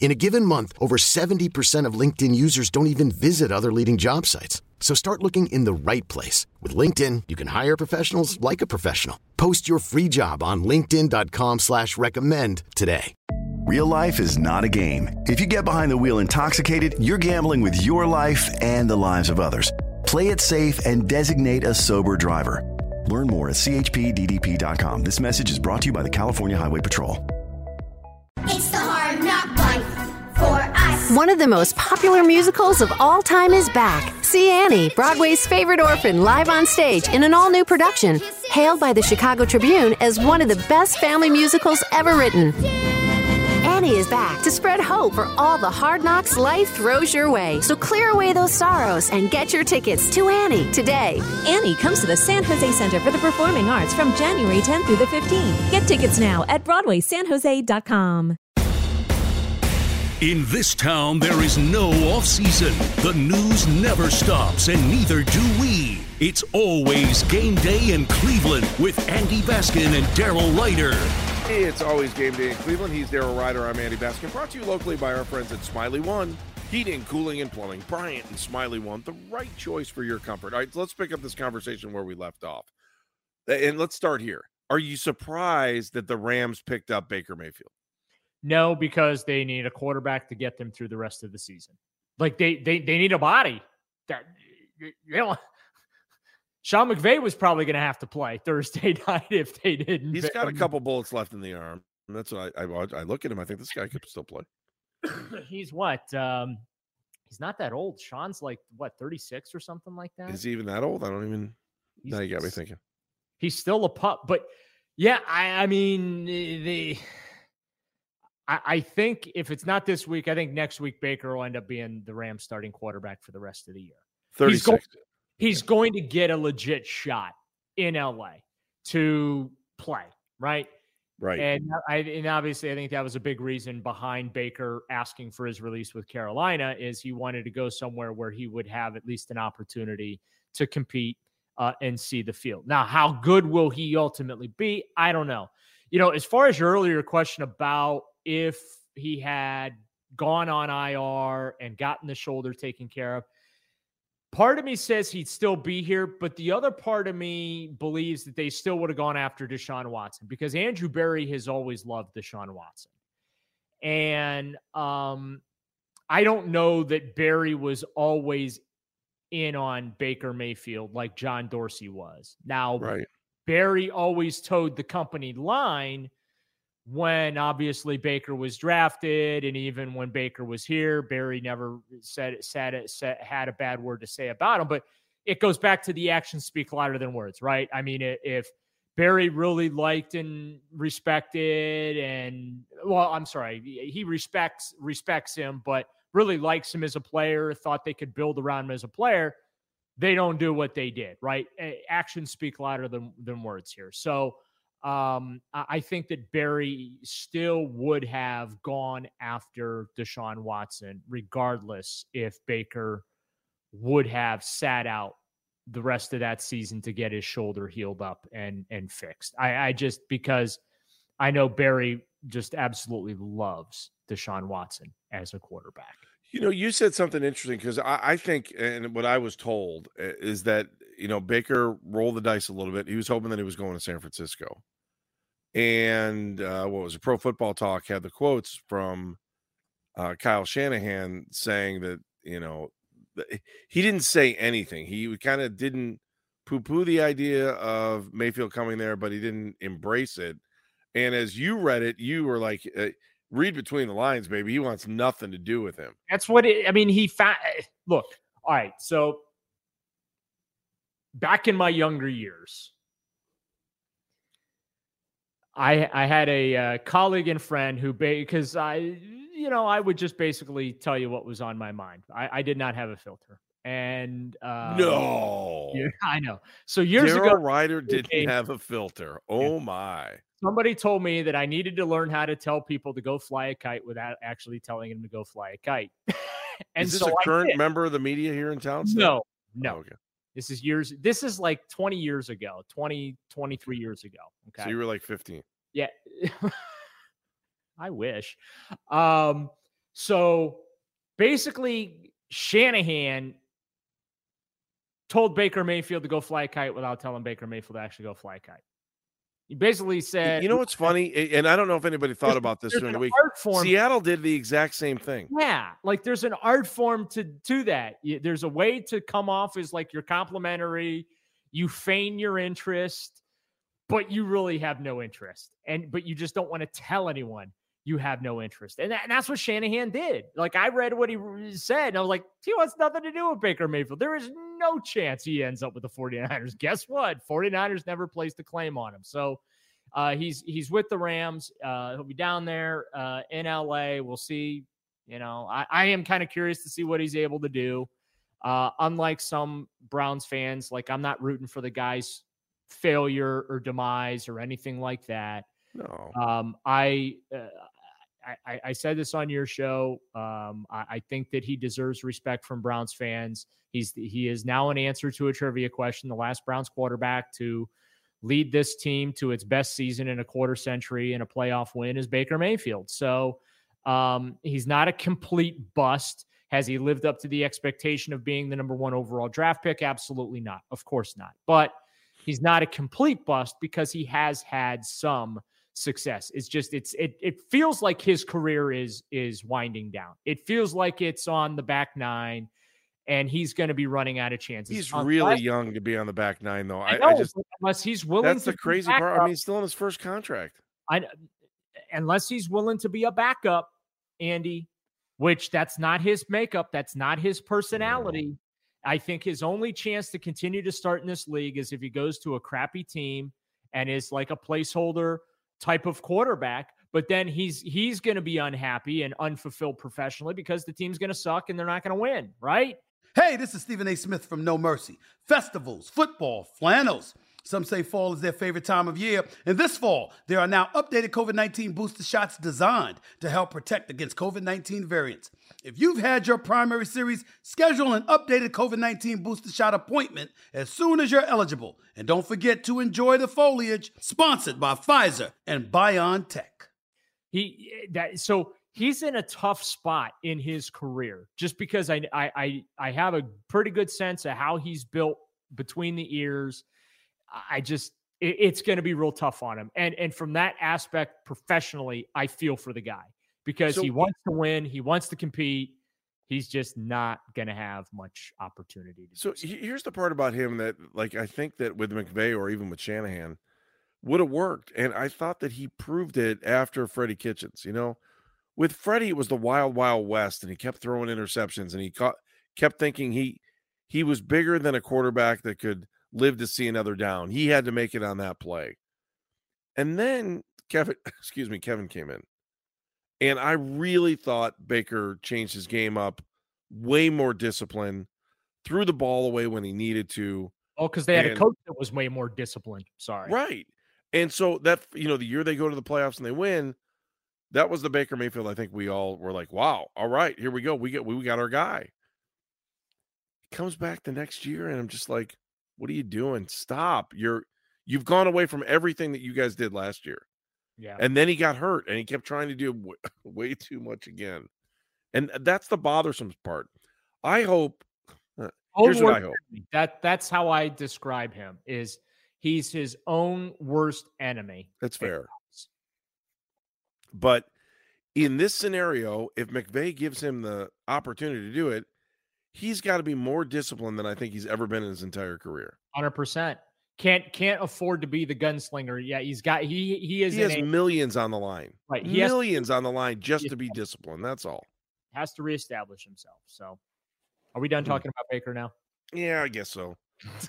In a given month, over 70% of LinkedIn users don't even visit other leading job sites. So start looking in the right place. With LinkedIn, you can hire professionals like a professional. Post your free job on linkedin.com slash recommend today. Real life is not a game. If you get behind the wheel intoxicated, you're gambling with your life and the lives of others. Play it safe and designate a sober driver. Learn more at chpddp.com. This message is brought to you by the California Highway Patrol. It's the hard knock life for us. One of the most popular musicals of all time is back. See Annie, Broadway's favorite orphan, live on stage in an all new production, hailed by the Chicago Tribune as one of the best family musicals ever written. Annie is back to spread hope for all the hard knocks life throws your way. So clear away those sorrows and get your tickets to Annie today. Annie comes to the San Jose Center for the Performing Arts from January 10th through the 15th. Get tickets now at BroadwaySanJose.com. In this town, there is no off season. The news never stops, and neither do we. It's always game day in Cleveland with Andy Baskin and Daryl Ruiter. It's always game day in Cleveland. He's Daryl Ruiter. I'm Andy Baskin. Brought to you locally by our friends at Smylie One. Heating, cooling, and plumbing. Bryant and Smylie One, the right choice for your comfort. All right, let's pick up this conversation where we left off. And let's start here. Are you surprised that the Rams picked up Baker Mayfield? No, because they need a quarterback to get them through the rest of the season. Like they they they need a body. That you know, Sean McVay was probably going to have to play Thursday night if they didn't. He's got a couple bullets left in the arm. And that's what I, I I look at him. I think this guy could still play. he's what? Um, he's not that old. Sean's like what, 36 or something like that. Is he even that old? I don't even. He's, now you got me thinking. He's still a pup, but yeah, I I mean the. I, I think if it's not this week, I think next week Baker will end up being the Rams starting quarterback for the rest of the year. 36. He's going, he's going to get a legit shot in LA to play, right? Right. And I and obviously I think that was a big reason behind Baker asking for his release with Carolina is he wanted to go somewhere where he would have at least an opportunity to compete uh, and see the field. Now, how good will he ultimately be? I don't know. You know, as far as your earlier question about if he had gone on IR and gotten the shoulder taken care of, part of me says he'd still be here, but the other part of me believes that they still would have gone after Deshaun Watson because Andrew Berry has always loved Deshaun Watson. And um, I don't know that Berry was always in on Baker Mayfield like John Dorsey was. Now, Right. Berry always towed the company line when obviously Baker was drafted, and even when Baker was here, Berry never said said, said had a bad word to say about him. But it goes back to the actions speak louder than words, right? I mean, if Berry really liked and respected, and well, I'm sorry, he respects respects him, but really likes him as a player, thought they could build around him as a player they don't do what they did, right? Actions speak louder than than words here. So um, I think that Berry still would have gone after Deshaun Watson, regardless if Baker would have sat out the rest of that season to get his shoulder healed up and and fixed. I, I just because I know Berry just absolutely loves Deshaun Watson as a quarterback. You know, you said something interesting because I, I think, and what I was told uh, is that you know Baker rolled the dice a little bit. He was hoping that he was going to San Francisco, and uh, what was it? Pro Football Talk had the quotes from uh, Kyle Shanahan saying that you know he didn't say anything. He kind of didn't poo poo the idea of Mayfield coming there, but he didn't embrace it. And as you read it, you were like, uh, read between the lines, baby. He wants nothing to do with him. That's what it, I mean. He found, look, all right. So back in my younger years, I I had a uh, colleague and friend who because I you know I would just basically tell you what was on my mind. I, I did not have a filter, and uh, no, yeah, I know. So years Daryl ago, Ruiter didn't have a filter. Oh my! somebody told me that I needed to learn how to tell people to go fly a kite without actually telling them to go fly a kite. and Is this so a current member of the media here in town? still? No, no. Oh, okay. This is years. This is like 20 years ago, 20, 23 years ago. Okay. So you were like 15. Yeah. I wish. Um, so basically, Shanahan told Baker Mayfield to go fly a kite without telling Baker Mayfield to actually go fly a kite. He basically said, You know what's funny? And I don't know if anybody thought about this during the week. Seattle did the exact same thing. Yeah, like there's an art form to to that. There's a way to come off as like you're complimentary, you feign your interest, but you really have no interest, and but you just don't want to tell anyone you have no interest, and, that, and that's what Shanahan did. Like I read what he said, and I was like, he wants nothing to do with Baker Mayfield. There is no chance he ends up with the 49ers. Guess what? 49ers never placed a claim on him, so. Uh, he's he's with the Rams. Uh, he'll be down there uh, in LA. We'll see. You know, I, I am kind of curious to see what he's able to do. Uh, unlike some Browns fans, like I'm not rooting for the guy's failure or demise or anything like that. No. Um, I, uh, I- I said this on your show. Um, I, I think that he deserves respect from Browns fans. He's he is now an answer to a trivia question. The last Browns quarterback to lead this team to its best season in a quarter century and a playoff win is Baker Mayfield. So um, he's not a complete bust. Has he lived up to the expectation of being the number one overall draft pick? Absolutely not. Of course not. But he's not a complete bust because he has had some success. It's just it's it it feels like his career is is winding down. It feels like it's on the back nine and he's going to be running out of chances. He's Unless- really young to be on the back nine, though. I, I, know, I just unless he's willing that's to the crazy part. I mean, he's still in his first contract. I unless he's willing to be a backup, Andy, which that's not his makeup, that's not his personality. I think his only chance to continue to start in this league is if he goes to a crappy team and is like a placeholder type of quarterback. But then he's he's going to be unhappy and unfulfilled professionally because the team's going to suck and they're not going to win, right? Hey, this is Stephen A. Smith from No Mercy. Festivals, football, flannels. Some say fall is their favorite time of year. And this fall, there are now updated COVID 19 booster shots designed to help protect against COVID 19 variants. If you've had your primary series, schedule an updated COVID 19 booster shot appointment as soon as you're eligible. And don't forget to enjoy the foliage, sponsored by Pfizer and BioNTech. He that so he's in a tough spot in his career just because I I I, I have a pretty good sense of how he's built between the ears. I just it, it's going to be real tough on him, and and from that aspect, professionally, I feel for the guy because So- he wants to win, he wants to compete. He's just not going to have much opportunity. To So so. here's the part about him that, like, I think that with McVay or even with Shanahan would have worked. And I thought that he proved it after Freddie Kitchens. You know, with Freddie, it was the wild, wild west, and he kept throwing interceptions, and he caught, kept thinking he he was bigger than a quarterback that could live to see another down. He had to make it on that play. And then Kevin, excuse me, Kevin came in. And I really thought Baker changed his game up, way more discipline, threw the ball away when he needed to. oh, because they had a coach that was way more disciplined. Sorry, Right. And so that, you know, the year they go to the playoffs and they win, that was the Baker Mayfield. I think we all were like, wow, all right, here we go. We get, we got our guy. He comes back the next year, and I'm just like, what are you doing? Stop. You're, you've gone away from everything that you guys did last year. Yeah, And then he got hurt and he kept trying to do w- way too much again. And that's the bothersome part. I hope uh, here's what I hope. That that's how I describe him. Is he's his own worst enemy. That's fair. But in this scenario, if McVay gives him the opportunity to do it, he's got to be more disciplined than I think he's ever been in his entire career. Hundred percent. Can't can't afford to be the gunslinger. Yeah, he's got he he is He has a- millions on the line. Right, he has- millions on the line just to be disciplined. That's all. has to reestablish himself. So, are we done Hmm. talking about Baker now? Yeah, I guess so.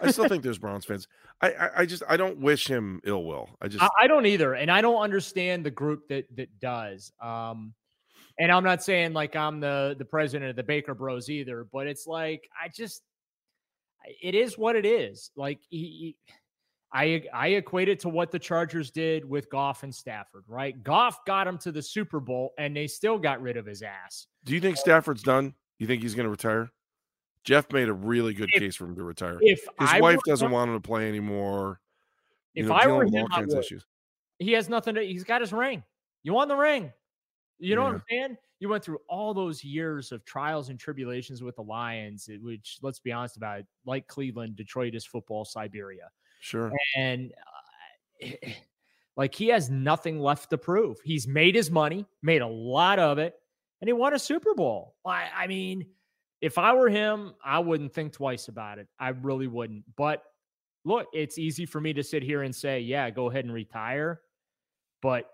I still think there's Browns fans. I, I, I just I don't wish him ill will. I just I, I don't either, and I don't understand the group that that does. Um, and I'm not saying like I'm the the president of the Baker Bros either, but it's like I just it is what it is. Like he, he- I I equate it to what the Chargers did with Goff and Stafford, right? Goff got him to the Super Bowl, and they still got rid of his ass. Do you think Stafford's done? You think he's going to retire? Jeff made a really good If- case for him to retire. if His I wife doesn't him- want him to play anymore. You If know, I were him, all kinds of issues. He has nothing to. He's got his ring. You want the ring? You know what I'm saying? You went through all those years of trials and tribulations with the Lions, eh, which, let's be honest about it, like Cleveland, Detroit is football Siberia, Sure. and uh, like he has nothing left to prove. He's made his money, made a lot of it, and he won a Super Bowl. I, I mean, if I were him, I wouldn't think twice about it. I really wouldn't. But look, it's easy for me to sit here and say, yeah, go ahead and retire. But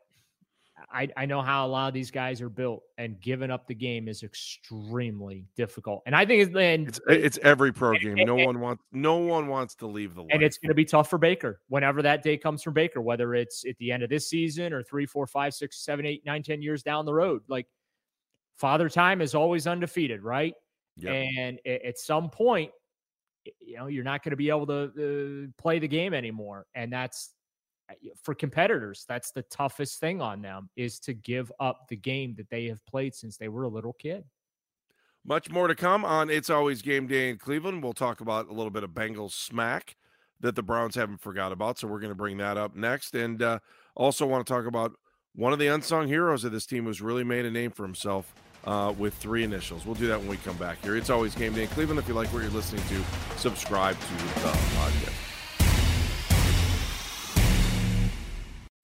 I, I know how a lot of these guys are built, and giving up the game is extremely difficult. And I think it's, and, It's it's every pro game. and- No and- one wants no one wants to leave the line. and it's going to be tough for Baker whenever that day comes for Baker, whether it's at the end of this season or three, four, five, six, seven, eight, nine, ten years down the road. Like Father Time is always undefeated, right? Yep. And at some point, you know, you're not going to be able to uh, play the game anymore, and that's for competitors. That's the toughest thing on them is to give up the game that they have played since they were a little kid. Much more to come on It's Always Game Day in Cleveland. We'll talk about a little bit of Bengals smack that the Browns haven't forgot about. So we're going to bring that up next. And uh, also want to talk about one of the unsung heroes of this team who's really made a name for himself uh, with three initials. We'll do that when we come back here. It's Always Game Day in Cleveland. If you like what you're listening to, subscribe to the podcast.